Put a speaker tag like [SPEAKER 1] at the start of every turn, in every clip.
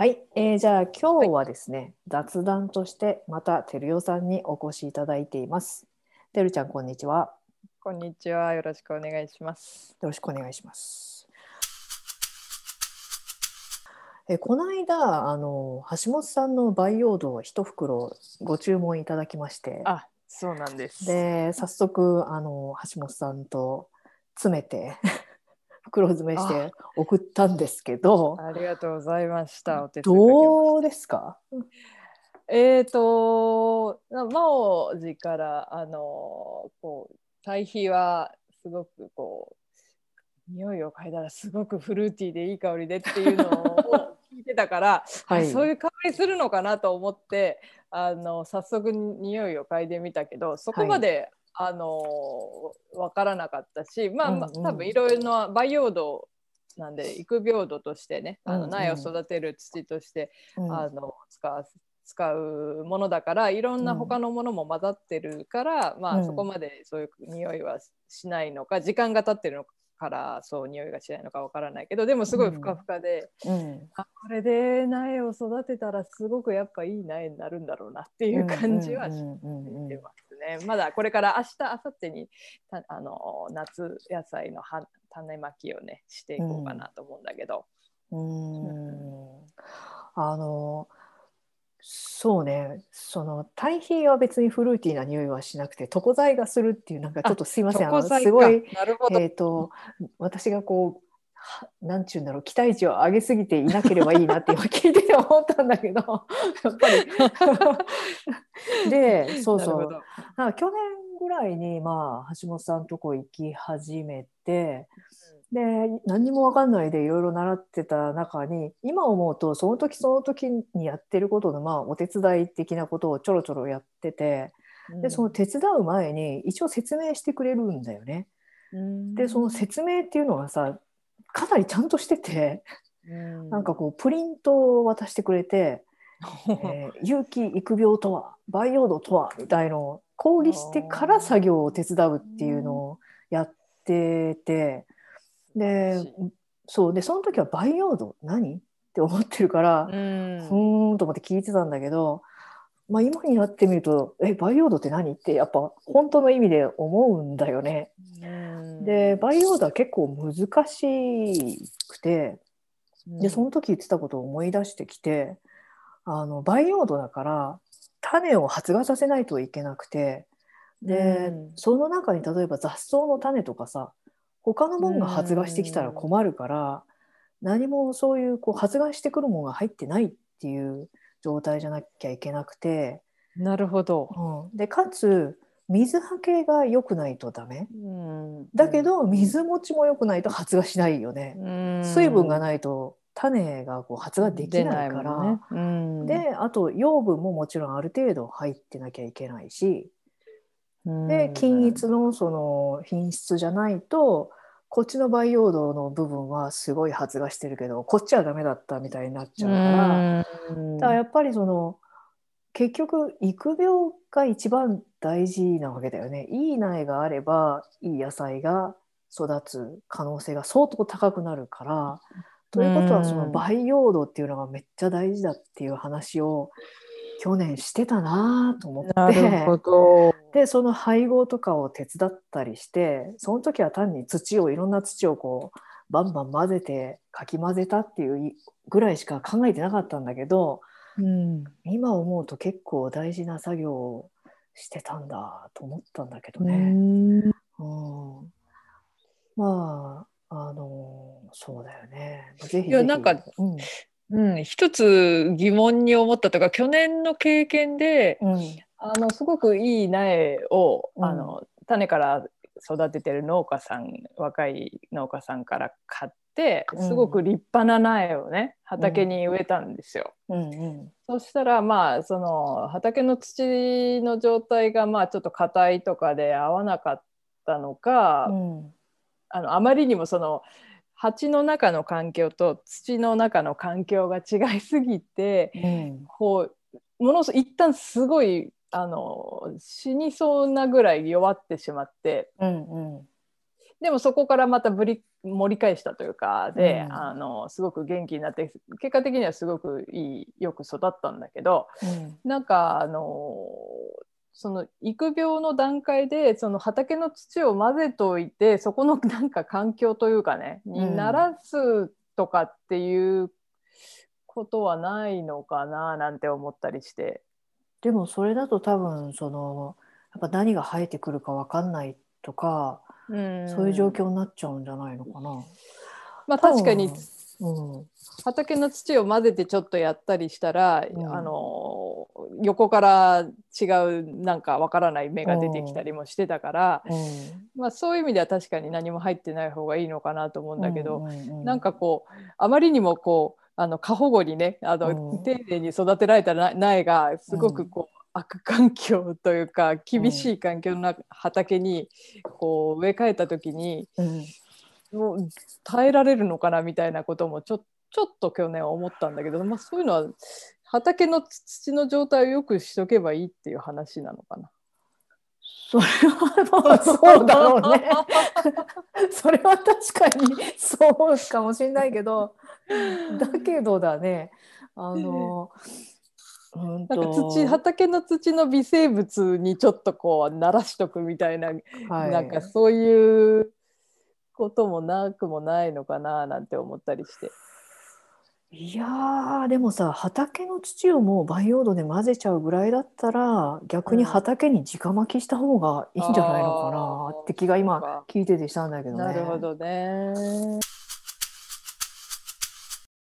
[SPEAKER 1] はい、えーじゃあ今日はですね、雑談としてまたてるよさんにお越しいただいています。てるちゃんこんにちは。
[SPEAKER 2] こんにちは。よろしくお願いします。
[SPEAKER 1] よろしくお願いします。えーこの間あの橋本さんの培養土を一袋ご注文いただきまして、
[SPEAKER 2] あ、そうなんです。
[SPEAKER 1] で早速あの橋本さんと詰めて袋詰めして送ったんですけど、
[SPEAKER 2] ありがとうございました。お手数
[SPEAKER 1] どうですか？
[SPEAKER 2] えっ、と、な真央寺から、あの、こう、対比はすごくこう。匂いを嗅いだらすごくフルーティーでいい香りでっていうのを聞いてたから、
[SPEAKER 1] はい
[SPEAKER 2] あ そういう香りするのかなと思ってあの早速匂いを嗅いでみたけどそこまで、あの分からなかったしまあ、まあ
[SPEAKER 1] うん。うん
[SPEAKER 2] 多分いろいろな培養土なんで育苗土としてねあ
[SPEAKER 1] うんうん。
[SPEAKER 2] の苗を育てる土として、
[SPEAKER 1] うん。
[SPEAKER 2] あの使う使うものだからいろんな他のものも混ざってるから、ま
[SPEAKER 1] うん。
[SPEAKER 2] あそこまでそういう匂いはしないのか時間が経ってるのからそう匂いがしないのかわからないけどでもすごいふかふかで、
[SPEAKER 1] うん。
[SPEAKER 2] あこれで苗を育てたらすごくやっぱいい苗になるんだろうなっていう感じはし
[SPEAKER 1] うんうんうん。うん
[SPEAKER 2] てますね。まだこれから明日明後日にたあの夏野菜のは種まきをねしていこうかなと思うんだけど。
[SPEAKER 1] うーん。あのそうね。その堆肥は別にフルーティーな匂いはしなくて床材がするっていうなんかちょっとすいません。あのすごいえっ、と私がこうはなんちゅうんだろう期待値を上げすぎていなければいいなって今聞いてて思ったんだけど やっぱり。でそうそう。去年ぐらいに、まあ、橋本さんとこ行き始めてで何にも分かんないでいろいろ習ってた中に今思うとその時その時にやってることの、まあ、お手伝い的なことをちょろちょろやっててでその手伝う前に一応説明してくれるんだよね。
[SPEAKER 2] うん。
[SPEAKER 1] でその説明っていうのがさかなりちゃんとしてて
[SPEAKER 2] うん。
[SPEAKER 1] なんかこうプリントを渡してくれて えー有機育苗とは培養土とはみたいのを講義してから作業を手伝うっていうのをやっててでそうでその時は培養土何？って思ってるから
[SPEAKER 2] う
[SPEAKER 1] うんーんと思って聞いてたんだけど、まあ、今になってみると「え培養土って何?」ってやっぱ本当の意味で思うんだよね。
[SPEAKER 2] うん
[SPEAKER 1] で培養土は結構難しくて。でその時言ってたことを思い出してきてあの培養土だから種を発芽させないといけなくてで、
[SPEAKER 2] うん
[SPEAKER 1] その中に例えば雑草の種とかさ他のもんが発芽してきたら困るから、何もそういうこう発芽してくるものが入ってないっていう状態じゃなきゃいけなくて、
[SPEAKER 2] なるほど。
[SPEAKER 1] うん、でかつ水はけが良くないとダメ。
[SPEAKER 2] うん。
[SPEAKER 1] だけど水持ちも良くないと発芽しないよね。
[SPEAKER 2] うん。
[SPEAKER 1] 水分がないと種がこう発芽できないから、
[SPEAKER 2] ね。うん。
[SPEAKER 1] であと養分ももちろんある程度入ってなきゃいけないし、で均一のその品質じゃないとこっちの培養土の部分はすごい発芽してるけどこっちはダメだったみたいになっちゃうから、
[SPEAKER 2] うん
[SPEAKER 1] だからやっぱりその結局育苗が一番大事なわけだよね。いい苗があればいい野菜が育つ可能性が相当高くなるから。ということはその培養土っていうのがめっちゃ大事だっていう話を去年してたなと思って。でその配合とかを手伝ったりしてその時は単に土をいろんな土をこうバンバン混ぜてかき混ぜたっていうぐらいしか考えてなかったんだけど
[SPEAKER 2] うん。
[SPEAKER 1] 今思うと結構大事な作業をしてたんだと思ったんだけど
[SPEAKER 2] う
[SPEAKER 1] ね。
[SPEAKER 2] ん。
[SPEAKER 1] うん、まああのそうだよね。ぜひ
[SPEAKER 2] なんか
[SPEAKER 1] うん。
[SPEAKER 2] うん、一つ疑問に思ったとか去年の経験で
[SPEAKER 1] うん。
[SPEAKER 2] あのすごくいい苗を、
[SPEAKER 1] うん。
[SPEAKER 2] あの種から育ててる農家さん若い農家さんから買って
[SPEAKER 1] うん。
[SPEAKER 2] すごく立派な苗をね畑に植えたんですよ。
[SPEAKER 1] うんうん。
[SPEAKER 2] そしたらまあその畑の土の状態がまあちょっと硬いとかで合わなかったのか、
[SPEAKER 1] うん。
[SPEAKER 2] あのあまりにもその鉢の中の環境と土の中の環境が違いすぎて
[SPEAKER 1] うん。
[SPEAKER 2] こうものす一旦すごいあの死にそうなぐらい弱ってしまって。
[SPEAKER 1] うんうん
[SPEAKER 2] でもそこからまたぶり盛り返したというかで、
[SPEAKER 1] うん。
[SPEAKER 2] あのすごく元気になって結果的にはすごくいいよく育ったんだけどなんかあのその育苗の段階でその畑の土を混ぜといてそこのなんか環境というかねに
[SPEAKER 1] うん
[SPEAKER 2] ならすとかっていうことはないのかななんて思ったりして。
[SPEAKER 1] でもそれだと多分そのやっぱ何が生えてくるか分かんないとか、
[SPEAKER 2] うん
[SPEAKER 1] そういう状況になっちゃうんじゃないのかな。
[SPEAKER 2] まあ確かに
[SPEAKER 1] うん。
[SPEAKER 2] 畑の土を混ぜてちょっとやったりしたら、
[SPEAKER 1] うん。
[SPEAKER 2] あの横から違うなんかわからない芽が出てきたりもしてたから、まあ、そういう意味では確かに何も入ってない方がいいのかなと思うんだけど、なんかこうあまりにもこうあの過保護にねあの、
[SPEAKER 1] うん
[SPEAKER 2] 丁寧に育てられたな苗がすごくこう、悪環境というか厳しい環境の中畑にこう植え替えた時に
[SPEAKER 1] うん
[SPEAKER 2] もう耐えられるのかなみたいなこともちょちょっと去年は思ったんだけど、まあ、そういうのは畑の土の状態をよくしとけばいいっていう話なのかな。
[SPEAKER 1] それはまあそうだろうね。それは確かにそうかもしれないけど だけどだねあのうん
[SPEAKER 2] なんか
[SPEAKER 1] と
[SPEAKER 2] 土畑の土の微生物にちょっとこう慣らしとくみたいな、
[SPEAKER 1] はい
[SPEAKER 2] なんかそういうこともなくもないのかななんて思ったりして。
[SPEAKER 1] いやーでもさ畑の土をもう培養土で混ぜちゃうぐらいだったら逆に畑に直巻きした方がいいんじゃないのかなって気が今聞いててしたんだけどね。
[SPEAKER 2] なるほどね。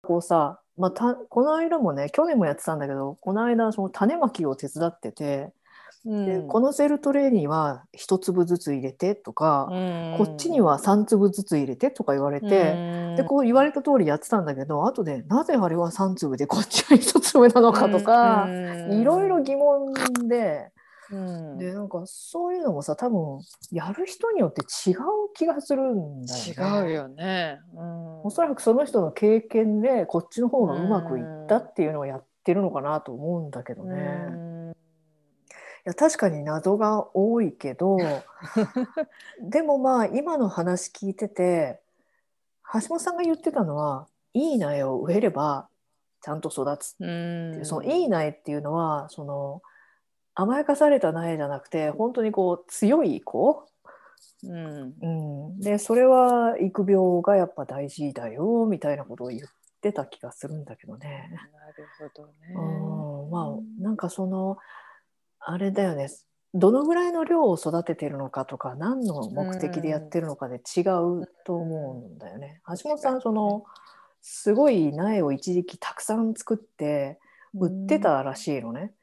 [SPEAKER 1] こうさ、まあ、たこの間もね去年もやってたんだけどこの間その種まきを手伝ってて、でこのセルトレーには1粒ずつ入れてとか、こっちには3粒ずつ入れてとか言われて、でこう言われた通りやってたんだけど後でなぜあれは3粒でこっちは1粒なのかとか、いろいろ疑問で。
[SPEAKER 2] うん
[SPEAKER 1] でなんかそういうのもさ多分やる人によって違う気がするんだよね。
[SPEAKER 2] 違うよね。うん
[SPEAKER 1] おそらくその人の経験でこっちの方がうまくいったっていうのをやってるのかなと思うんだけどね。
[SPEAKER 2] うん
[SPEAKER 1] いや確かに謎が多いけど でもまあ今の話聞いてて橋本さんが言ってたのはいい苗を植えればちゃんと育つっていう、そのいい苗っていうのはその甘やかされた苗じゃなくて本当にこう強い子、
[SPEAKER 2] うん
[SPEAKER 1] うん、でそれは育苗がやっぱ大事だよみたいなことを言ってた気がするんだけどね。
[SPEAKER 2] なるほどね。
[SPEAKER 1] うん、まあなんかそのあれだよねどのぐらいの量を育ててるのかとか何の目的でやってるのかで違うと思うんだよね。橋本さんそのすごい苗を一時期たくさん作って売ってたらしいのね。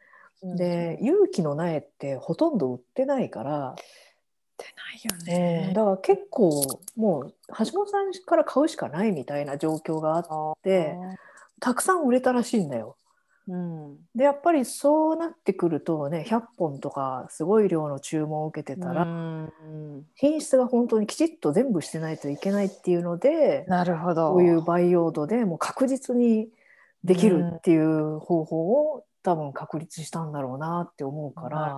[SPEAKER 2] うん
[SPEAKER 1] で勇気の苗ってほとんど売ってないから、
[SPEAKER 2] 出ないよね。
[SPEAKER 1] うんだから結構もう橋本さんから買うしかないみたいな状況があってたくさん売れたらしいんだよ。
[SPEAKER 2] うん
[SPEAKER 1] でやっぱりそうなってくるとね100本とかすごい量の注文を受けてたら、
[SPEAKER 2] うん
[SPEAKER 1] 品質が本当にきちっと全部してないといけないっていうので
[SPEAKER 2] なるほど。
[SPEAKER 1] こういう培養土でもう確実にできるっていう方法を多分確立したんだろうなって思うから。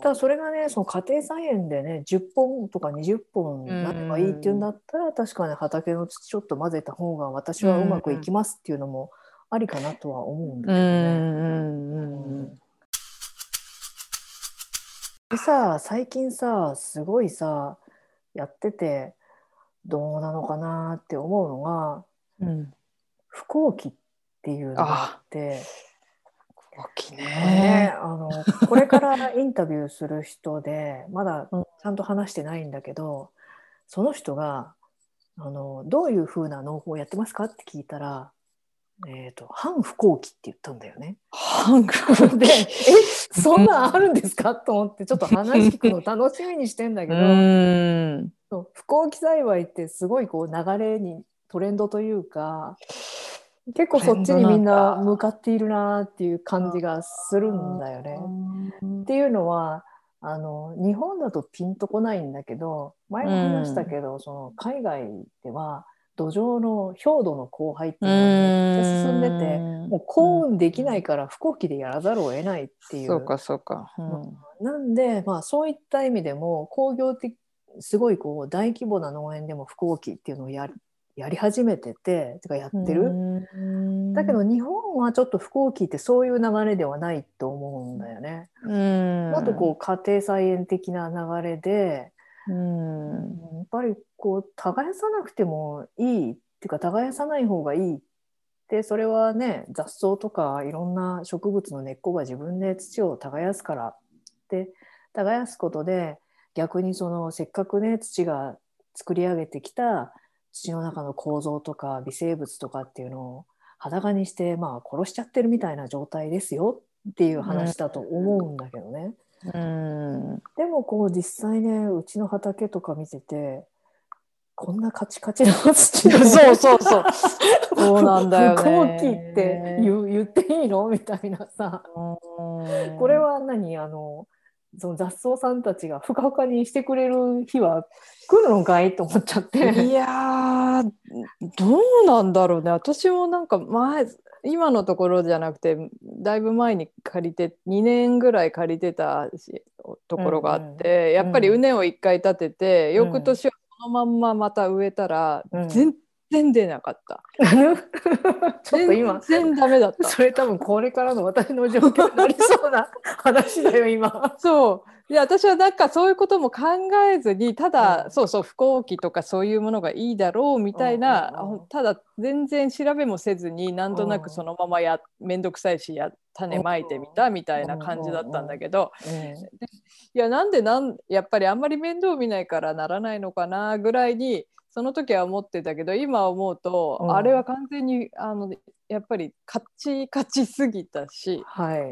[SPEAKER 1] ただそれがねその家庭菜園でね10本とか20本なればいいっていうんだったら、確かに畑の土ちょっと混ぜた方が私はうまくいきますっていうのもありかなとは思うんだけどね。
[SPEAKER 2] んうんうん
[SPEAKER 1] でさ最近さすごいさやっててどうなのかなって思うのが
[SPEAKER 2] うん。
[SPEAKER 1] 不幸期っていうのがあって
[SPEAKER 2] 大きい
[SPEAKER 1] ね
[SPEAKER 2] ね。
[SPEAKER 1] あの これからインタビューする人でまだ
[SPEAKER 2] うん
[SPEAKER 1] ちゃんと話してないんだけどその人があのどういうふうな農法をやってますかって聞いたら、えー、と反不幸期って言ったんだよね。
[SPEAKER 2] 韓国
[SPEAKER 1] でえそんなんあるんですかと思ってちょっと話聞くの楽しみにしてんだけど、不幸期栽培ってすごいこう流れにトレンドというか結構そっちにみんな向かっているなっていう感じがするんだよね。っていうのはあの日本だとピンとこないんだけど前も話したけど、その海外では土壌の氷土の荒廃っていうのがめっちゃ進んでて、もう幸運できないから不幸期でやらざるを得ないっていう。
[SPEAKER 2] そうかそうか。うん
[SPEAKER 1] なんで、まあ、そういった意味でも工業的すごいこう大規模な農園でも不幸期っていうのをややり始めてててかやってる。だけど日本はちょっと不幸期ってそういう流れではないと思うんだよね。
[SPEAKER 2] うん
[SPEAKER 1] もっとこう家庭菜園的な流れで、
[SPEAKER 2] うん
[SPEAKER 1] やっぱりこう耕さなくてもいいっていうか耕さない方がいいでそれはね雑草とかいろんな植物の根っこが自分で土を耕すからで耕すことで逆にそのせっかくね土が作り上げてきた土の中の構造とか微生物とかっていうのを裸にしてまあ殺しちゃってるみたいな状態ですよっていう話だと思うんだけどね。
[SPEAKER 2] うん
[SPEAKER 1] でもこう実際ねうちの畑とか見ててこんなカチカチの土の
[SPEAKER 2] そうそうそう。そうなんだよね。
[SPEAKER 1] 不幸期って言う言っていいの？みたいなさ
[SPEAKER 2] うん
[SPEAKER 1] これは何？あのその雑草さんたちがふかふかにしてくれる日は来るのかいと思っちゃって。
[SPEAKER 2] いやーどうなんだろうね。私もなんか前今のところじゃなくてだいぶ前に借りて2年ぐらい借りてたしところがあって、
[SPEAKER 1] うん
[SPEAKER 2] やっぱり畝を1回立てて、
[SPEAKER 1] うん。
[SPEAKER 2] 翌年はそのまんままた植えたら、
[SPEAKER 1] うん。
[SPEAKER 2] 全然出なかった。
[SPEAKER 1] ちょっと今
[SPEAKER 2] 全然ダメだった。
[SPEAKER 1] それ多分これからの私の状況になりそうな話だよ今。
[SPEAKER 2] そういや私はなんかそういうことも考えずにただ、
[SPEAKER 1] うん
[SPEAKER 2] そうそう不幸期とかそういうものがいいだろうみたいな、
[SPEAKER 1] うんうんうん
[SPEAKER 2] あただ全然調べもせずになんとな
[SPEAKER 1] うん
[SPEAKER 2] くそのままや面倒くさいしや種まいてみたみたいな感じだったんだけど、いやなんでなんやっぱりあんまり面倒見ないからならないのかなぐらいにその時は思ってたけど今思うと、
[SPEAKER 1] うん。
[SPEAKER 2] あれは完全にあのやっぱりカチカチすぎたし
[SPEAKER 1] はい。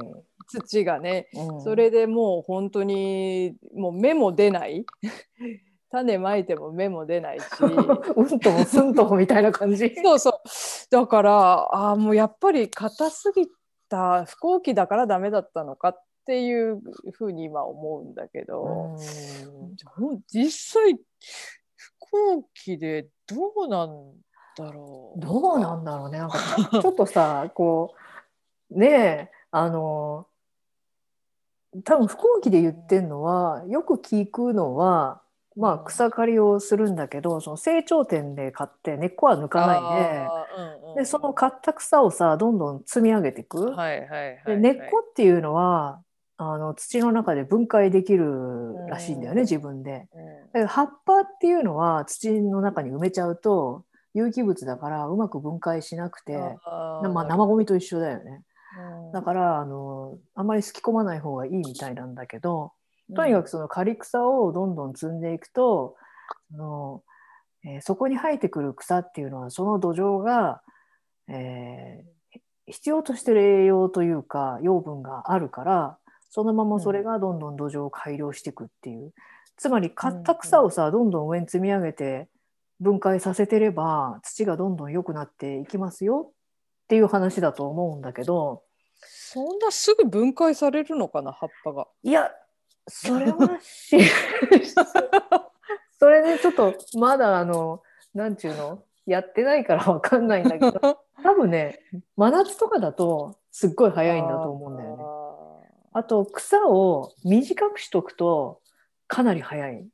[SPEAKER 2] 土がね
[SPEAKER 1] うん。
[SPEAKER 2] それでもう本当にもう芽も出ない。種まいても芽も出ないし。
[SPEAKER 1] うんともすんともみたいな感じ。
[SPEAKER 2] そうそう。だからあーもうやっぱり硬すぎた不幸期だからダメだったのかっていうふうに今思うんだけど、実際不幸期でどうなんだろう
[SPEAKER 1] どうなんだろうね。なんかちょっとさ、こう、ねえ、あの、多分不幸期で言ってんのは、よく聞くのは、まあ草刈りをするんだけど、その成長点で買って根っこは抜かないで、
[SPEAKER 2] うんうん
[SPEAKER 1] で、その買った草をさ、どんどん積み上げていく。
[SPEAKER 2] はいはいはい、
[SPEAKER 1] で根っこっていうのは、あの土の中で分解できるらしいんだよね、
[SPEAKER 2] うん。
[SPEAKER 1] 自分で。
[SPEAKER 2] うん。
[SPEAKER 1] 葉っぱっていうのは土の中に埋めちゃうと有機物だからうまく分解しなくて、まあ、生ゴミと一緒だよね。
[SPEAKER 2] うん。
[SPEAKER 1] だからあのあんまりすき込まない方がいいみたいなんだけどとにかくその刈り草をどんどん積んでいくとその、えーそこに生えてくる草っていうのはその土壌が、えー必要としてる栄養というか養分があるからそのままそれがどんどん土壌を改良していくっていう、つまり刈った草をさどんどん上に積み上げて分解させてれば土がどんどん良くなっていきますよっていう話だと思うんだけど。
[SPEAKER 2] そんなすぐ分解されるのかな葉っぱが。
[SPEAKER 1] いやそれはしそれでちょっとまだあのなんちゅうの？やってないからわかんないんだけど。多分ね真夏とかだとすっごい早いんだと思うんだよね。あと草を短くしとくとかなり早い。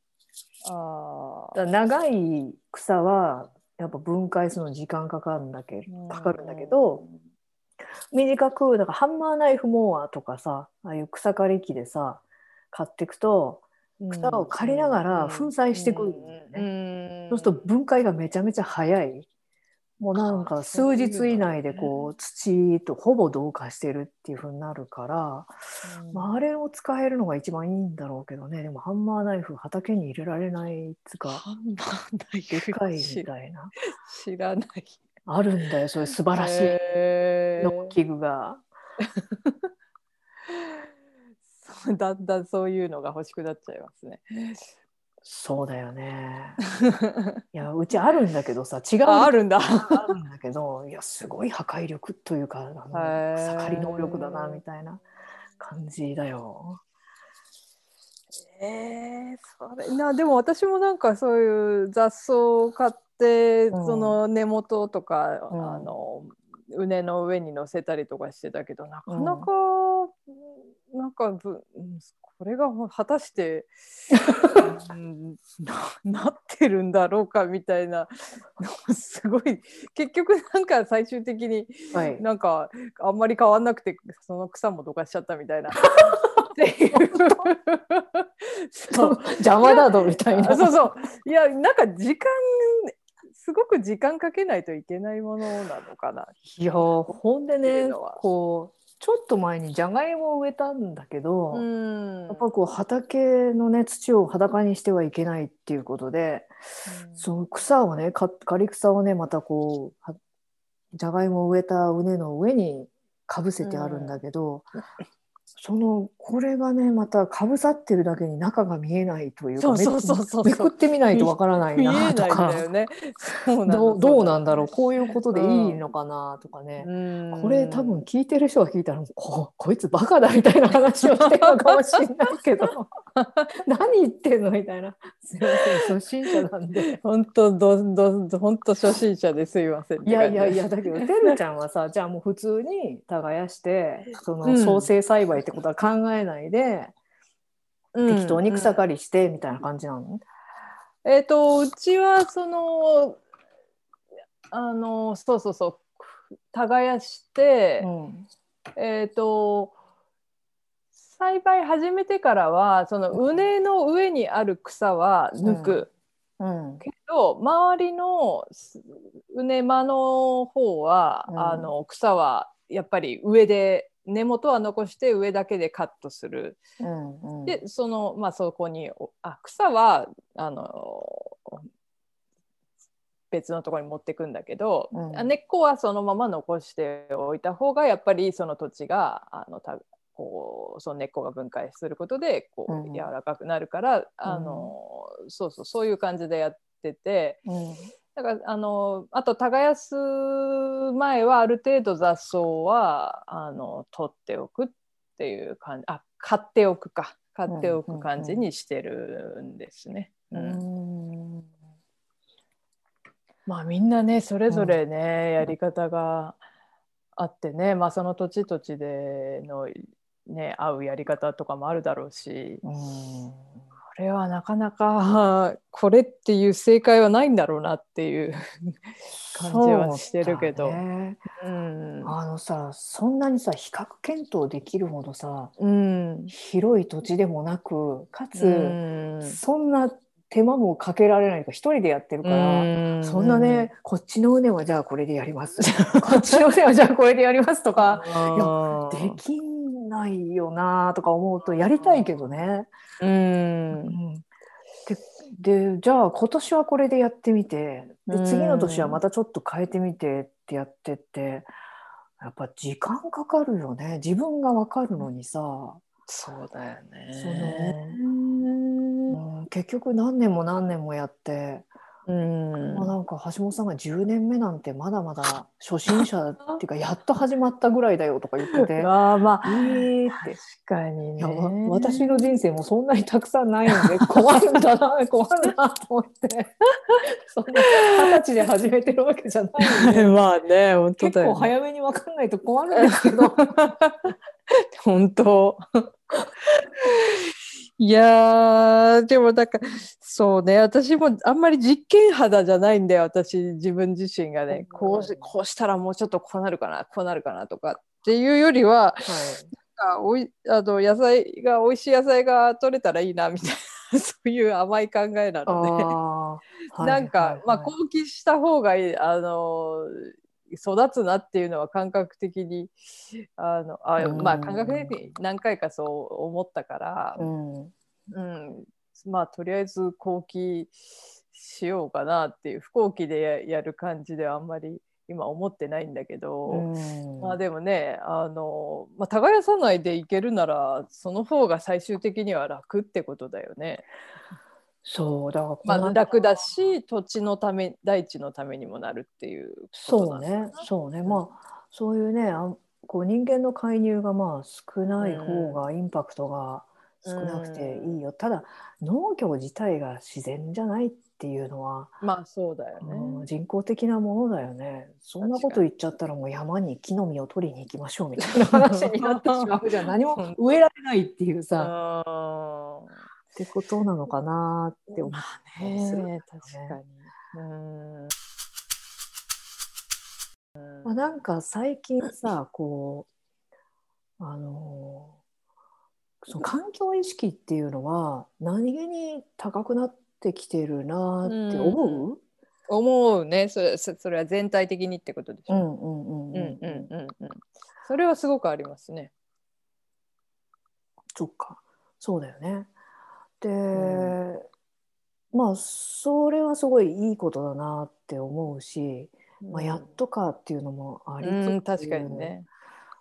[SPEAKER 2] あ
[SPEAKER 1] 長い草はやっぱ分解するのに時間かかるんだけ
[SPEAKER 2] うん。
[SPEAKER 1] かかるんだけど短くだからハンマーナイフモアとかさああいう草刈り機でさ買っていくと草を刈りながら粉砕してくるんだよね。
[SPEAKER 2] ね
[SPEAKER 1] そうすると分解がめちゃめちゃ早い。もうなんか数日以内でこう土とほぼ同化してるっていう風になるから、まあ、あれを使えるのが一番いいんだろうけどね。でもハンマーナイフ畑に入れられないっつうか
[SPEAKER 2] ハンマーナイ
[SPEAKER 1] で
[SPEAKER 2] フ
[SPEAKER 1] かい
[SPEAKER 2] 知
[SPEAKER 1] みたいな。
[SPEAKER 2] 知らない。
[SPEAKER 1] あるんだよそういう素晴らしい。農機具が。
[SPEAKER 2] だん だんそういうのが欲しくなっちゃいますね。
[SPEAKER 1] そうだよね。いやうちあるんだけどさ違う
[SPEAKER 2] ああるんだ。
[SPEAKER 1] あるんだけどいやすごい破壊力というかあの
[SPEAKER 2] へー
[SPEAKER 1] 草刈り能力だなみたいな感じだよ。
[SPEAKER 2] えー、それなでも私もなんかそういう雑草を買って、
[SPEAKER 1] うん
[SPEAKER 2] その根元とか、
[SPEAKER 1] うん
[SPEAKER 2] あの畝の上に乗せたりとかしてたけどなかなかなんかこれが果たして、うんななってるんだろうかみたいなすごい結局なんか最終的に
[SPEAKER 1] はい。
[SPEAKER 2] なんかあんまり変わんなくてその草もどかしちゃったみたいな。っていうそう
[SPEAKER 1] 邪魔だぞみたいな。
[SPEAKER 2] あそうそういやなんか時間すごく時間かけないといけないものなのかな。
[SPEAKER 1] いやほんでね
[SPEAKER 2] うのは
[SPEAKER 1] こうちょっと前にじゃがいもを植えたんだけど、
[SPEAKER 2] うん。
[SPEAKER 1] やっぱこう畑のね土を裸にしてはいけないっていうことで、その草をねか刈り草をねまたこうはじゃがいもを植えた畝の上にかぶせてあるんだけど、そのこれがねまたかぶさってるだけに中が見えないというかめめくってみないとわからない
[SPEAKER 2] な
[SPEAKER 1] とか。どうどうなんだろう
[SPEAKER 2] そ
[SPEAKER 1] こういうことでいいのかなとかね。
[SPEAKER 2] うん。
[SPEAKER 1] これ多分聞いてる人が聞いたらここいつバカだみたいな話をしてるのかもしれないけど。何言ってんのみたいな。すいません初心者なんで。
[SPEAKER 2] 本当どどど本当初心者ですいません
[SPEAKER 1] いやいやいやだけどてるちゃんはさじゃあもう普通に耕してそ
[SPEAKER 2] うん。
[SPEAKER 1] の創生栽培ってことは考えないで、
[SPEAKER 2] うん。
[SPEAKER 1] 適当に草刈りしてみたいな感じなの、
[SPEAKER 2] えっ、とうちはそのあのそうそうそう。耕して、
[SPEAKER 1] うん。
[SPEAKER 2] えっ、と栽培始めてからはその畝の上にある草は抜く、
[SPEAKER 1] うん。
[SPEAKER 2] けど周りのす畝間の方は、
[SPEAKER 1] うん。
[SPEAKER 2] あの草はやっぱり上で根元は残して上だけでカットする。
[SPEAKER 1] うんうん。
[SPEAKER 2] でそのまあそこにおあ草はあの別のところに持ってくんだけど、
[SPEAKER 1] うん。
[SPEAKER 2] あ根っこはそのまま残しておいた方がやっぱりその土地があのたこうその根っこが分解することでこ
[SPEAKER 1] うん。
[SPEAKER 2] う柔らかくなるから、あのそうそうそういう感じでやってて。
[SPEAKER 1] うん
[SPEAKER 2] だからあのあと耕す前はある程度雑草はあの取っておくっていう感じあ買っておくか。買っておく感じにしてるんですね。
[SPEAKER 1] う
[SPEAKER 2] うん。
[SPEAKER 1] ん
[SPEAKER 2] まあみんなねそれぞれね、やり方があってね、まあ、その土地土地での、ね、合うやり方とかもあるだろうし。
[SPEAKER 1] うん。
[SPEAKER 2] これはなかなかこれっていう正解はないんだろうなっていう感じはしてるけど。
[SPEAKER 1] ね
[SPEAKER 2] うん。
[SPEAKER 1] あのさそんなにさ比較検討できるほどさ
[SPEAKER 2] うん。
[SPEAKER 1] 広い土地でもなくかつ、
[SPEAKER 2] うん。
[SPEAKER 1] そんな手間もかけられないから一人でやってるから、そんなねこっちの畝はじゃあこれでやります。こっちの畝はじゃあこれでやりますとか
[SPEAKER 2] あ
[SPEAKER 1] できないよなとか思うとやりたいけどね。
[SPEAKER 2] うん。
[SPEAKER 1] うん。ででじゃあ今年はこれでやってみてで次の年はまたちょっと変えてみてってやってってやっぱ時間かかるよね。自分が分かるのにさ、
[SPEAKER 2] そうだよ
[SPEAKER 1] そ
[SPEAKER 2] ね。
[SPEAKER 1] うん、結局何年も何年もやって、
[SPEAKER 2] うん。
[SPEAKER 1] まあ、なんか橋本さんが10年目なんてまだまだ初心者っていうかやっと始まったぐらいだよとか言ってて。
[SPEAKER 2] ああまあ
[SPEAKER 1] えーって。
[SPEAKER 2] 確かにね。
[SPEAKER 1] 私の人生もそんなにたくさんないんで 困るんだな困るなと思って。そんな二十歳で始めてるわけじゃない
[SPEAKER 2] まあね本当
[SPEAKER 1] 結
[SPEAKER 2] だよ、ね、
[SPEAKER 1] 構早めに分かんないと困るんですけど。
[SPEAKER 2] 本当いやーでもなんかそうね。私もあんまり実験肌じゃないんだよ。私自分自身がね。こうしこうしたらもうちょっとこうなるかなこうなるかなとかっていうよりはあおいあの野菜が美味しい野菜が取れたらいいなみたいな そういう甘い考えなので、なんか、
[SPEAKER 1] はいはい。
[SPEAKER 2] まあ後期した方がいいあの育つなっていうのは感覚的にあのあ、
[SPEAKER 1] うん
[SPEAKER 2] まあ感覚的に何回かそう思ったから
[SPEAKER 1] う、ん
[SPEAKER 2] うんまあとりあえず後期しようかなっていう不後期でややる感じではあんまり今思ってないんだけど。
[SPEAKER 1] うん
[SPEAKER 2] まあでもねあの、まあ、耕さないでいけるならその方が最終的には楽ってことだよね。
[SPEAKER 1] そうだからこ
[SPEAKER 2] まあ、
[SPEAKER 1] の
[SPEAKER 2] 楽だし土地のため大地のためにもなるっていう
[SPEAKER 1] そうねそうね。まあそういうねあこう人間の介入がまあ少ない方がインパクトが少なくていいよ、ただ農業自体が自然じゃないっていうのは、
[SPEAKER 2] まあそうだよ
[SPEAKER 1] うん
[SPEAKER 2] ね。
[SPEAKER 1] 人工的なものだよね。そんなこと言っちゃったらもう山に木の実を取りに行きましょうみたいな話になってしまうじゃん。何も植えられないっていうさ、
[SPEAKER 2] あ
[SPEAKER 1] ってことなのかなって思う。
[SPEAKER 2] あね確かに。うん
[SPEAKER 1] まあ、なんか最近さこうあのその環境意識っていうのは何気に高くなってきてるなって思う、
[SPEAKER 2] 思うねそれそそれは全体的にってことでしょ。
[SPEAKER 1] うんうんうん
[SPEAKER 2] うんうんうんうん。それはすごくありますね。
[SPEAKER 1] そっかそうだよね。で、
[SPEAKER 2] ん。
[SPEAKER 1] まあそれはすごいいいことだなって思うし、まあ、やっとかっていうのもありつつ、
[SPEAKER 2] うん確かにね。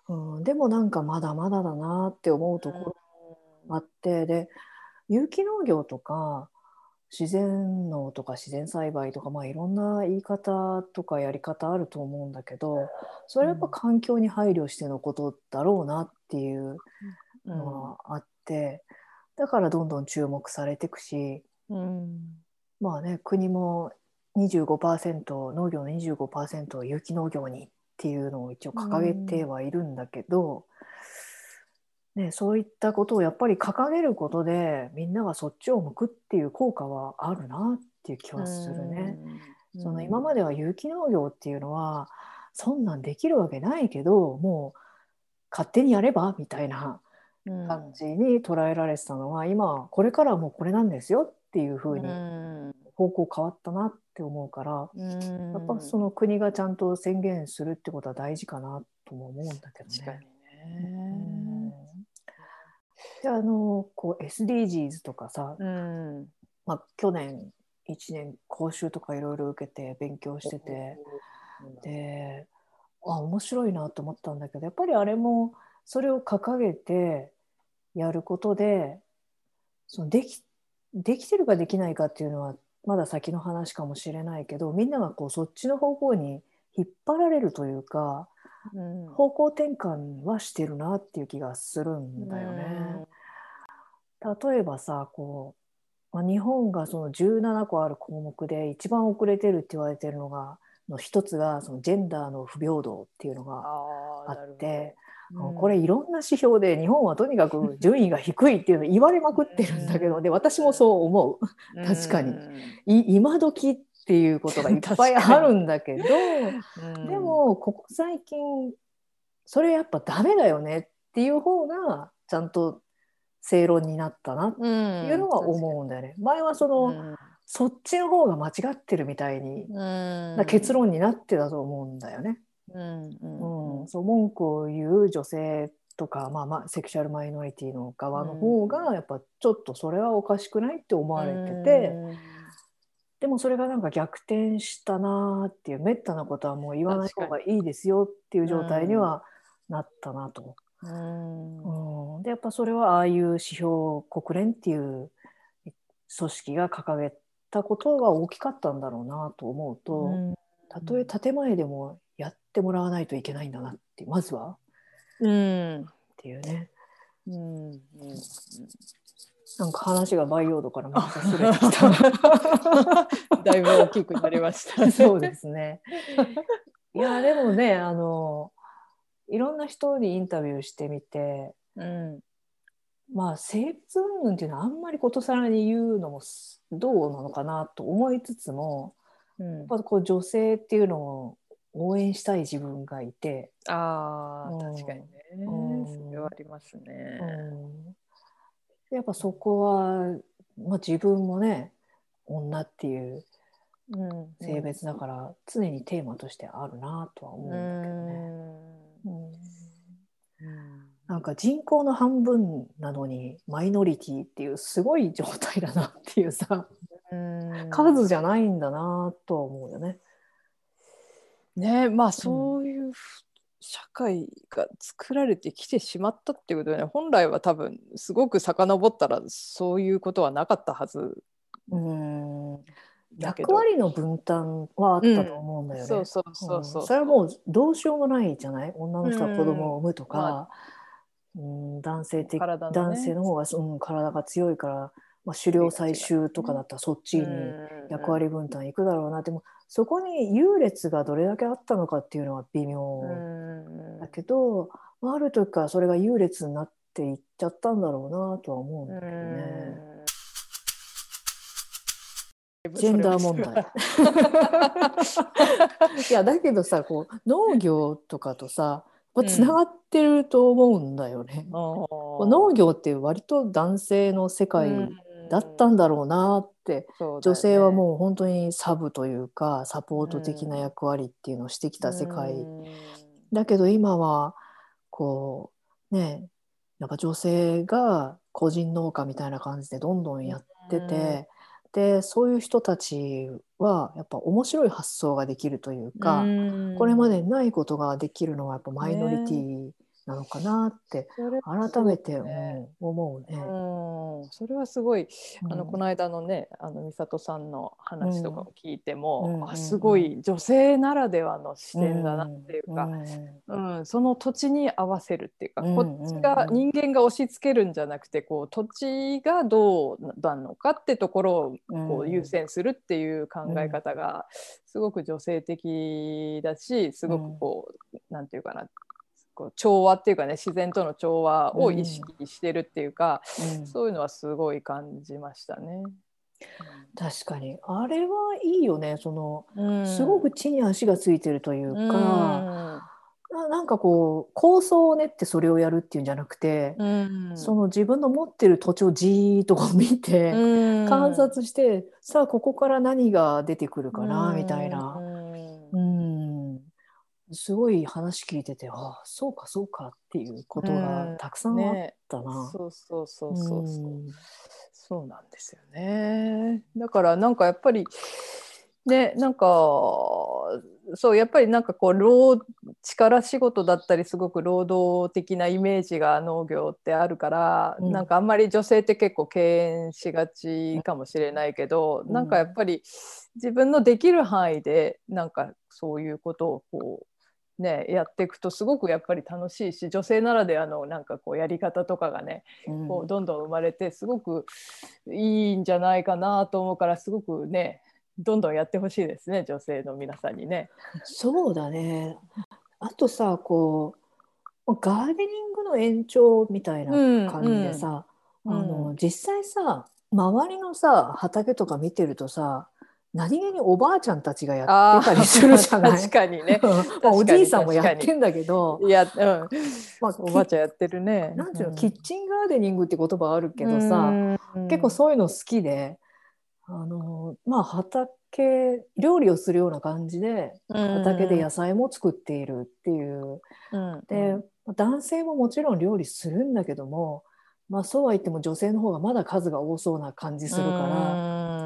[SPEAKER 1] うん、でもなんかまだまだだなって思うところあってで有機農業とか自然農とか自然栽培とか、まあ、いろんな言い方とかやり方あると思うんだけどそれはやっぱ環境に配慮してのことだろうなっていう
[SPEAKER 2] うん。
[SPEAKER 1] のはあって、だからどんどん注目されていくし
[SPEAKER 2] うん
[SPEAKER 1] まあね国も25%農業の25%を有機農業にっていうのを一応掲げてはいるんだけど、ね、そういったことをやっぱり掲げることでみんながそっちを向くっていう効果はあるなっていう気はするね。
[SPEAKER 2] うん
[SPEAKER 1] その今までは有機農業っていうのはそんなんできるわけないけどもう勝手にやればみたいな
[SPEAKER 2] うん
[SPEAKER 1] 感じに捉えられてたのは、今はこれからはもうこれなんですよっていうふうに
[SPEAKER 2] うん。
[SPEAKER 1] 方向変わったなって思うから、
[SPEAKER 2] うん。
[SPEAKER 1] やっぱその国がちゃんと宣言するってことは大事かなとも思うんだけど。ね。であのこう SDGs とかさ、
[SPEAKER 2] うん。
[SPEAKER 1] まあ、去年1年講習とかいろいろ受けて勉強しててであ面白いなと思ったんだけどやっぱりあれもそれを掲げてやることでそのできできてるかできないかっていうのはまだ先の話かもしれないけどみんながこうそっちの方向に引っ張られるというか
[SPEAKER 2] うん。
[SPEAKER 1] 方向転換はしてるなっていう気がするんだよね。例えばさこう、まあ、日本がその17個ある項目で一番遅れてるって言われてるのがの一つがそのジェンダーの不平等っていうのがあって、
[SPEAKER 2] うん。
[SPEAKER 1] これいろんな指標で日本はとにかく順位が低いっていうの言われまくってるんだけどで私もそう思う。確かに。今時っていうことがいっぱいあるんだけど
[SPEAKER 2] うん。
[SPEAKER 1] でもここ最近それやっぱダメだよねっていう方がちゃんと正論になったなって
[SPEAKER 2] うん
[SPEAKER 1] いうのは思うんだよね。前はその、そっちの方が間違ってるみたいに、結論になってたと思うんだよね。
[SPEAKER 2] うん
[SPEAKER 1] う
[SPEAKER 2] うん。
[SPEAKER 1] ん。そう文句を言う女性とか、まあ、まあセクシャルマイノリティの側の方がやっぱちょっとそれはおかしくないって思われてて、でもそれがなんか逆転したなーっていうめったなことはもう言わない方がいいですよっていう状態にはなったなと。
[SPEAKER 2] うん。
[SPEAKER 1] うん、でやっぱそれはああいう指標国連っていう組織が掲げたことが大きかったんだろうなと思うと、たとえ建前でもやってもらわないといけないんだなってまずは。
[SPEAKER 2] うん
[SPEAKER 1] っていうね。
[SPEAKER 2] うん。うん。
[SPEAKER 1] なんか話が培養土からまたそれてきた。
[SPEAKER 2] だいぶ大きくなりました。
[SPEAKER 1] そうですね。いやでもねあのいろんな人にインタビューしてみて
[SPEAKER 2] うん。
[SPEAKER 1] まあ生物云々っていうのはあんまりことさらに言うのもすどうなのかなと思いつつも
[SPEAKER 2] うん。
[SPEAKER 1] やっぱこう女性っていうのを応援したい自分がいて、
[SPEAKER 2] ああ
[SPEAKER 1] うん
[SPEAKER 2] 確かにね。
[SPEAKER 1] うん
[SPEAKER 2] それはありますね。
[SPEAKER 1] うんでやっぱそこは、まあ、自分もね女っていう
[SPEAKER 2] うん
[SPEAKER 1] 性別だから常にテーマとしてあるなとは思うんだけどね。うんなんか人口の半分なのにマイノリティっていうすごい状態だなっていうさ
[SPEAKER 2] うん
[SPEAKER 1] 数じゃないんだなとは思うよね。
[SPEAKER 2] ねまあそういう社会が作られてきてしまったっていうことで、ね、本来は多分すごく遡ったらそういうことはなかったはず。
[SPEAKER 1] うん。役割の分担はあったと思うんだよね。
[SPEAKER 2] そうそうそうそう、
[SPEAKER 1] ん。それはもうどうしようもないじゃない？女の人は子供を産むとか、うん、男性的、
[SPEAKER 2] ね。
[SPEAKER 1] 男性の方が、うん、体が強いから、まあ、狩猟採集とかだったらそっちに役割分担いくだろうな、でもそこに優劣がどれだけあったのかっていうのは微妙
[SPEAKER 2] うん
[SPEAKER 1] だけど、まあある時からそれが優劣になっていっちゃったんだろうなとは思うんだけどね。ジェンダー問題。いやだけどさこう農業とかとさつながってると思うんだよね。農業って割と男性の世界だったんだろうなって、女性はもう本当にサブというかサポート的な役割っていうのをしてきた世界、だけど今はこうねなんか女性が個人農家みたいな感じでどんどんやってて、でそういう人たちはやっぱ面白い発想ができるというか、これまでにないことができるのはやっぱマイノリティなのかなって改めて、うん思うね。
[SPEAKER 2] うん、それはすごい、あのこの間のねあの美里さんの話とかを聞いても、
[SPEAKER 1] うん。
[SPEAKER 2] あすごい女性ならではの視点だなっていうか、
[SPEAKER 1] うん。
[SPEAKER 2] うん。その土地に合わせるっていうか、
[SPEAKER 1] うん
[SPEAKER 2] こっちが人間が押し付けるんじゃなくてこう土地がどうなのかってところをこう優先するっていう考え方がすごく女性的だしすごくこう、なんていうかなこう調和っていうかね自然との調和を意識してるっていうか、
[SPEAKER 1] うん。
[SPEAKER 2] そういうのはすごい感じましたね。
[SPEAKER 1] 確かに。あれはいいよね。その
[SPEAKER 2] うん。
[SPEAKER 1] すごく地に足がついてるというか、
[SPEAKER 2] うん。
[SPEAKER 1] ななんかこう構想を練ってそれをやるっていうんじゃなくて、
[SPEAKER 2] うん。
[SPEAKER 1] その自分の持ってる土地をじーっとこう見て、
[SPEAKER 2] うん。
[SPEAKER 1] 観察してさあここから何が出てくるかな、みたいな、すごい話聞いててああそうかそうかっていうことがたくさんあっ
[SPEAKER 2] ね
[SPEAKER 1] たな。
[SPEAKER 2] そうそうそうそうそう。
[SPEAKER 1] うん
[SPEAKER 2] そうなんですよね。だからなんかやっぱりねなんかそうやっぱりなんかこう労力仕事だったりすごく労働的なイメージが農業ってあるから、
[SPEAKER 1] うん
[SPEAKER 2] なんかあんまり女性って結構敬遠しがちかもしれないけど、
[SPEAKER 1] うん
[SPEAKER 2] なんかやっぱり自分のできる範囲でなんかそういうことをこうね、やっていくとすごくやっぱり楽しいし女性ならではのなんかこうやり方とかがね
[SPEAKER 1] うん
[SPEAKER 2] こうどんどん生まれてすごくいいんじゃないかなと思うからすごくねどんどんやってほしいですね女性の皆さんにね。
[SPEAKER 1] そうだね。あとさこうガーデニングの延長みたいな感じでさ、
[SPEAKER 2] うんうん
[SPEAKER 1] あの実際さ周りのさ畑とか見てるとさ何気におばあちゃんたちがやってたりするじゃない？
[SPEAKER 2] 確かにね。
[SPEAKER 1] まあ、おじいさんもやってんだけど、
[SPEAKER 2] いや、うん、
[SPEAKER 1] まあ、
[SPEAKER 2] おばあちゃんやってるね。
[SPEAKER 1] なんていうの、キッチンガーデニングって言葉あるけどさ、
[SPEAKER 2] うん。
[SPEAKER 1] 結構そういうの好きであのまあ畑料理をするような感じで畑で野菜も作っているっていう。
[SPEAKER 2] うん。
[SPEAKER 1] で、男性ももちろん料理するんだけども、まあ、そうは言っても女性の方がまだ数が多そうな感じするから、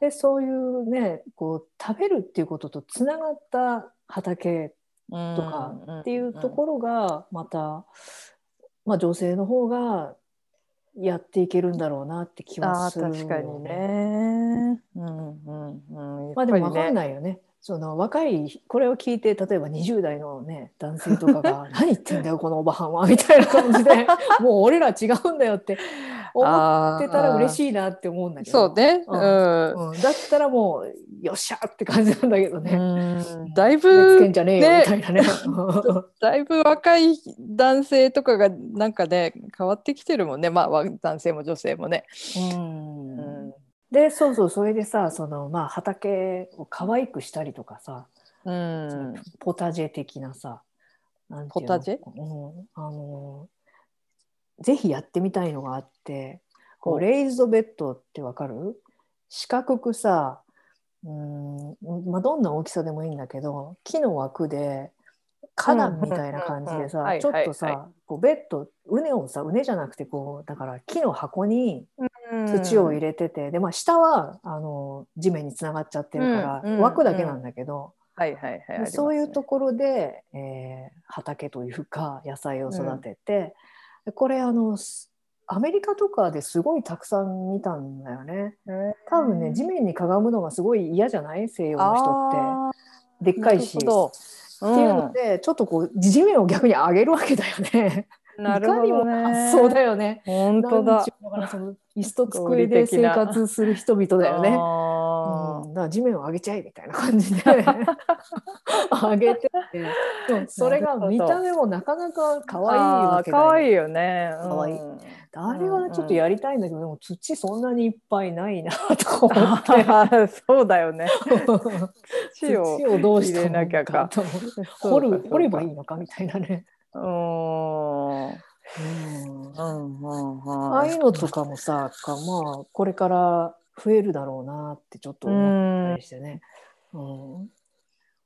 [SPEAKER 1] でそういうねこう食べるっていうこととつながった畑
[SPEAKER 2] ら
[SPEAKER 1] とかっていうところがまた、まあ、女性の方がやっていけるんだろうなって気は
[SPEAKER 2] あ
[SPEAKER 1] するよ
[SPEAKER 2] 確かに。ね。うんうんうん。
[SPEAKER 1] まあでも分かん
[SPEAKER 2] い。
[SPEAKER 1] ないよね。その若いこれを聞いて例えば20代のね男性とかが「何言ってんだよこのおばはんは」みたいな感じでもう俺ら違うんだよって思ってたら嬉
[SPEAKER 2] い。
[SPEAKER 1] しいなって思うんだけど。
[SPEAKER 2] そうね。
[SPEAKER 1] う
[SPEAKER 2] うん。
[SPEAKER 1] うん、だったらもうよっしゃって感じなんだけどね。
[SPEAKER 2] うん。だいぶ。だいぶ若い男性とかがなんかね変わってきてるもんね。まあわ男性も女性もね。
[SPEAKER 1] うん。
[SPEAKER 2] うん。
[SPEAKER 1] でそうそうそれでさその、まあ、畑を可愛くしたりとかさ、
[SPEAKER 2] うん。
[SPEAKER 1] ポタジェ的なさ
[SPEAKER 2] ポタジェ？
[SPEAKER 1] うん、あのぜひやってみたいのがあってこ
[SPEAKER 2] ほう。
[SPEAKER 1] うレイズドベッドってわかる？四角くさうん、まあ、どんな大きさでもいいんだけど木の枠で花壇みたいな感じで
[SPEAKER 2] うんうんうん
[SPEAKER 1] さ
[SPEAKER 2] はい
[SPEAKER 1] ちょっとさ、こうベッド畝をさ畝じゃなくてこうだから木の箱に土を入れてて、でまあ下はあの地面につながっちゃってるから、
[SPEAKER 2] うんうん
[SPEAKER 1] 枠だけなんだけど、そういうところで、えー畑というか野菜を育てて、でこれあのすアメリカとかですごいたくさん見たんだよね。多分ね地面にかがむのがすごい嫌じゃない？西洋の人って
[SPEAKER 2] あ
[SPEAKER 1] でっかいし。っていうので、ちょっとこう地面を逆に上げるわけだよね。
[SPEAKER 2] なるほどね。
[SPEAKER 1] 発想だよね。
[SPEAKER 2] 本当だ。
[SPEAKER 1] 椅子と机で生活する人々だよね。
[SPEAKER 2] あ
[SPEAKER 1] うん、だから地面を上げちゃえみたいな感じで。上げてでもそれが見た目もなかなか可愛いわけ
[SPEAKER 2] 可愛いよね。
[SPEAKER 1] 可愛い。
[SPEAKER 2] うん。
[SPEAKER 1] あれはちょっとやりたいんだけど、でも土そんなにいっぱいないなとか思
[SPEAKER 2] あ
[SPEAKER 1] って。
[SPEAKER 2] ーそうだよね。土を
[SPEAKER 1] どうした
[SPEAKER 2] 入れなきゃか。
[SPEAKER 1] 掘る掘ればいいのかみたいなね。ああいうのとかもさかまあこれから増えるだろうなってちょっと思ったりしてね。うん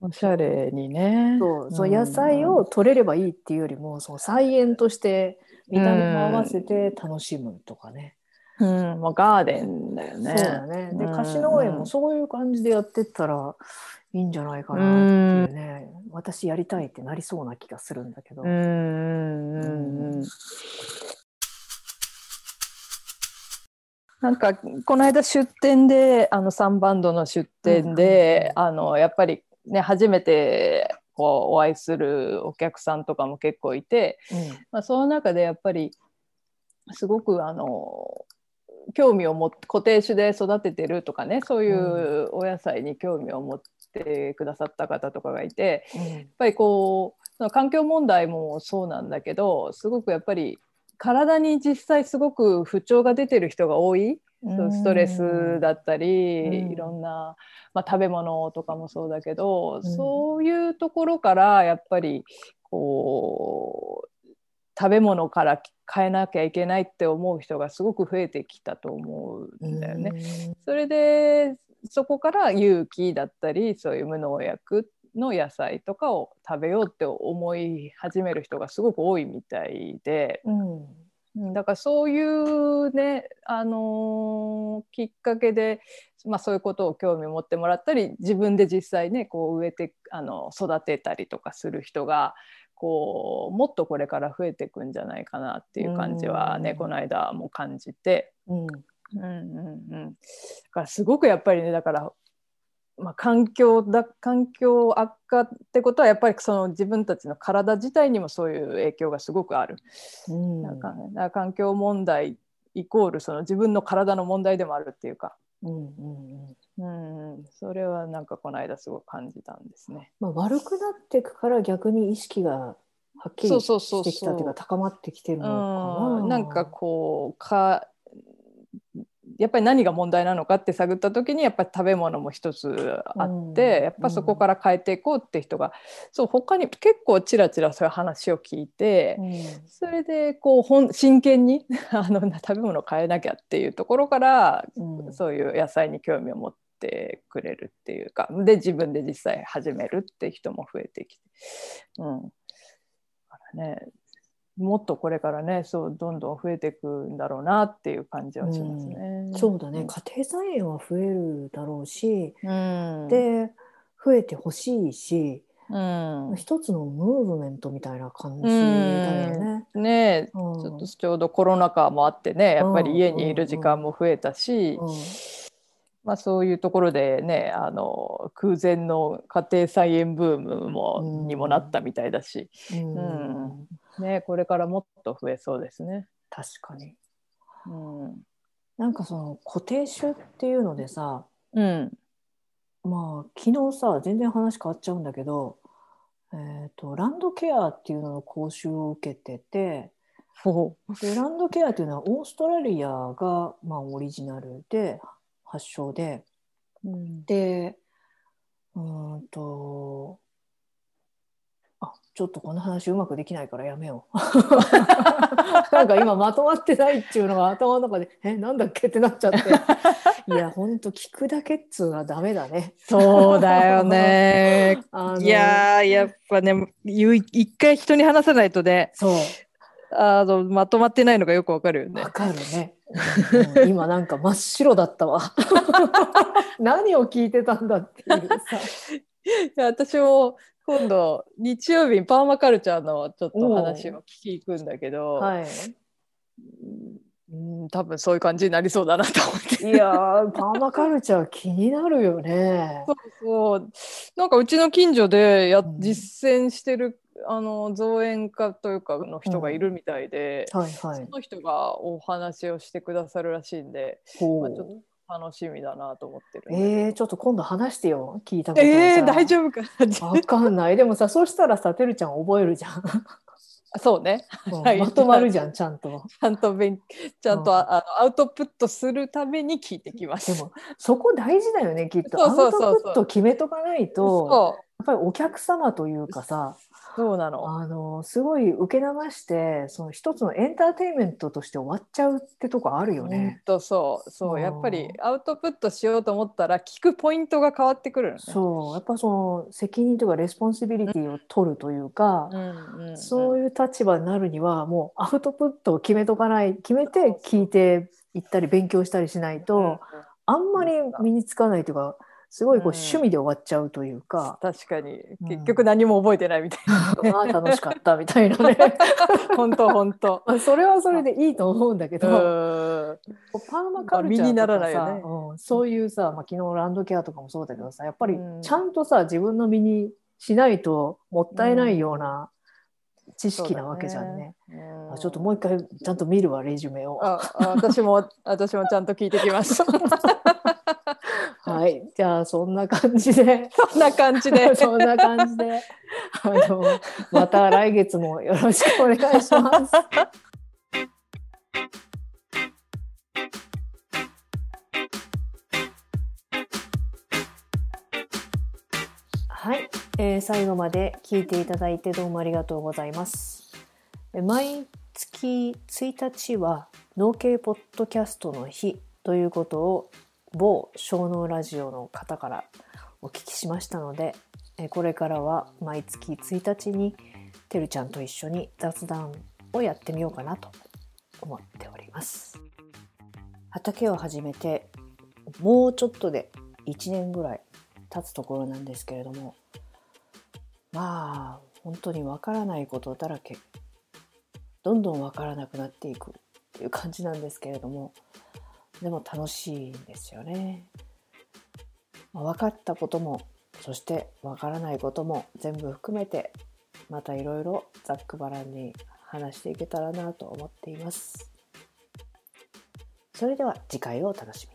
[SPEAKER 2] おしゃれにね。
[SPEAKER 1] そうその野菜を取れればいいっていうよりもその菜園として見た目も合わせて楽しむとかね。
[SPEAKER 2] うん、もうガーデンだよね。
[SPEAKER 1] そうだね。で
[SPEAKER 2] うん
[SPEAKER 1] 貸し農園もそういう感じでやってったらいいんじゃないかなっていうね、私やりたいってなりそうな気がするんだけど。
[SPEAKER 2] うんうんうんうん。なんかこの間出店であの3バンドの出店で、あのやっぱりね初めてこうお会いするお客さんとかも結構いて、まあ、その中でやっぱりすごくあの興味を持って固定種で育ててるとかねそういうお野菜に興味を持ってくださった方とかがいてやっぱりこう環境問題もそうなんだけどすごくやっぱり体に実際すごく不調が出てる人が多い。ストレスだったり、
[SPEAKER 1] うん。
[SPEAKER 2] いろんな、まあ、食べ物とかもそうだけど、
[SPEAKER 1] うん。
[SPEAKER 2] そういうところからやっぱりこう食べ物から変えなきゃいけないって思う人がすごく増えてきたと思うんだよね。それでそこから有機だったりそういう無農薬の野菜とかを食べようって思い始める人がすごく多いみたいで。
[SPEAKER 1] うん
[SPEAKER 2] うんだからそういうね、あのーきっかけで、まあ、そういうことを興味を持ってもらったり自分で実際ねこう植えてあの育てたりとかする人がこうもっとこれから増えていくんじゃないかなっていう感じはね、
[SPEAKER 1] うん。
[SPEAKER 2] この間も感じて、
[SPEAKER 1] うん。
[SPEAKER 2] うんうんうん、だからすごくやっぱりねだから、まあ、環境だ環境悪化ってことはやっぱりその自分たちの体自体にもそういう影響がすごくある。
[SPEAKER 1] うん。
[SPEAKER 2] なんかね、環境問題イコールその自分の体の問題でもあるっていうか、
[SPEAKER 1] うんうんうん
[SPEAKER 2] うん、それはなんかこの間すごく感じたんですね。
[SPEAKER 1] まあ、悪くなっていくから逆に意識がはっきりしてきたっていうか高まってきてるのかな。
[SPEAKER 2] うん、なんかこうかやっぱり何が問題なのかって探った時にやっぱり食べ物も一つあって、
[SPEAKER 1] うん
[SPEAKER 2] やっぱそこから変えていこうって人が、そう他に結構ちらちらそういう話を聞いて、
[SPEAKER 1] うん。
[SPEAKER 2] それでこうほん真剣に あの食べ物を変えなきゃっていうところから、
[SPEAKER 1] うん。
[SPEAKER 2] そういう野菜に興味を持ってくれるっていうかで自分で実際始めるって人も増えてきて、うん、だからねもっとこれからねそうどんどん増えていくんだろうなっていう感じはしますね。
[SPEAKER 1] そうだね、家庭菜園は増えるだろうし、
[SPEAKER 2] うん、
[SPEAKER 1] で増えてほしいし、
[SPEAKER 2] うん、
[SPEAKER 1] 一つのムーブメントみたいな感じだよね。
[SPEAKER 2] ねえ。
[SPEAKER 1] うん。
[SPEAKER 2] ちょっとちょうどコロナ禍もあってねやっぱり家にいる時間も増えたし、
[SPEAKER 1] うん。
[SPEAKER 2] まあ、そういうところでねあの空前の家庭菜園ブームも、
[SPEAKER 1] うん。
[SPEAKER 2] にもなったみたいだし、
[SPEAKER 1] うん。
[SPEAKER 2] うんね、これからもっと増えそうですね。
[SPEAKER 1] 確かに。
[SPEAKER 2] うん。
[SPEAKER 1] なんかその固定種っていうのでさ、
[SPEAKER 2] うん。
[SPEAKER 1] まあ昨日さ全然話変わっちゃうんだけど、えー、とランドケアっていうのの講習を受けてて
[SPEAKER 2] ほ
[SPEAKER 1] でランドケアっていうのはオーストラリアが、まあ、オリジナルで発祥で。
[SPEAKER 2] ううん。
[SPEAKER 1] でうーんとあちょっとこの話うまくできないからやめよう なんか今まとまってないっていうのが頭の中でえなんだっけってなっちゃって いやほんと聞くだけっつうのはダメだね。
[SPEAKER 2] そうだよね。いやーやっぱね一回人に話さないとね
[SPEAKER 1] そう
[SPEAKER 2] あのまとまってないのがよくわかるよね
[SPEAKER 1] わ。かるね。うん今なんか真っ白だったわ。何を聞いてたんだっていうさ。
[SPEAKER 2] いや私も今度日曜日にパーマカルチャーのちょっと話を聞きに行くんだけど、
[SPEAKER 1] はい。
[SPEAKER 2] うん、多分そういう感じになりそうだなと思って。
[SPEAKER 1] いやーパーマカルチャー気になるよね。
[SPEAKER 2] そうなんかうちの近所でや
[SPEAKER 1] うん
[SPEAKER 2] 実践してるあの造園家というかの人がいるみたいで、
[SPEAKER 1] はいはい
[SPEAKER 2] そ。の人がお話をしてくださるらしいんで、
[SPEAKER 1] ほ
[SPEAKER 2] まあ、ちょっ
[SPEAKER 1] う
[SPEAKER 2] と楽しみだなと思ってる。
[SPEAKER 1] えー、ちょっと今度話してよ聞いたこと
[SPEAKER 2] えー、大丈夫かな。
[SPEAKER 1] わかんない。でもさそうしたらさてるちゃん覚えるじゃん。
[SPEAKER 2] そうね。
[SPEAKER 1] うん
[SPEAKER 2] はい。
[SPEAKER 1] まとまるじゃんちゃんと。
[SPEAKER 2] ちゃんと勉ちゃんと、
[SPEAKER 1] うん。
[SPEAKER 2] ああのアウトプットするために聞いてきます。
[SPEAKER 1] でもそこ大事だよねきっと。アウトプット決めとかないと
[SPEAKER 2] そ
[SPEAKER 1] やっぱりお客様というかさ
[SPEAKER 2] うそうなの。
[SPEAKER 1] あのすごい受け流してその一つのエンターテインメントとして終わっちゃうってとこあるよね。
[SPEAKER 2] とそう。そう。
[SPEAKER 1] う。ん
[SPEAKER 2] やっぱりアウトプットしようと思ったら聞くポイントが変わってくるのね。
[SPEAKER 1] そう。やっぱその責任というか responsibility を取るというか、
[SPEAKER 2] うんうんうん、
[SPEAKER 1] そういう立場になるにはもうアウトプットを決めとかない決めて聞いていったり勉強したりしないと、
[SPEAKER 2] うんうん
[SPEAKER 1] あんまり身につかないというかすごいこう
[SPEAKER 2] うん。
[SPEAKER 1] 趣味で終わっちゃうというか、
[SPEAKER 2] 確かに。
[SPEAKER 1] うん。
[SPEAKER 2] 結局何も覚えてないみたいな。
[SPEAKER 1] ああ楽しかったみたいなね。
[SPEAKER 2] 本 当本当。
[SPEAKER 1] まあそれはそれでいいと思うんだけ
[SPEAKER 2] う
[SPEAKER 1] ど、
[SPEAKER 2] ん
[SPEAKER 1] パーマカルチャーとかさ、
[SPEAKER 2] ね。
[SPEAKER 1] うん。そういうさ、まあ、昨日ランドケアとかもそうだけどさやっぱり
[SPEAKER 2] うん。
[SPEAKER 1] ちゃんとさ自分の身にしないともったいないような知識なわけじゃんね。
[SPEAKER 2] うん
[SPEAKER 1] あちょっともう一回ちゃんと見るわレジュメを。
[SPEAKER 2] 私も私もちゃんと聞いてきます。
[SPEAKER 1] はいじゃあそんな感じで
[SPEAKER 2] そんな感じで。
[SPEAKER 1] そんな感じで あのまた来月もよろしくお願いします。はい、えー最後まで聞いていただいてどうもありがとうございます。え毎月1日は農系ポッドキャストの日ということを某小脳ラジオの方からお聞きしましたのでえこれからは毎月1日にてるちゃんと一緒に雑談をやってみようかなと思っております。畑を始めてもうちょっとで1年ぐらい経つところなんですけれどもまあ本当にわからないことだらけどんどんわからなくなっていくっていう感じなんですけれどもでも楽しいんですよね。まあ分かったこともそして分からないことも全部含めてまたいろいろざっくばらんに話していけたらなと思っています。それでは次回をお楽しみ。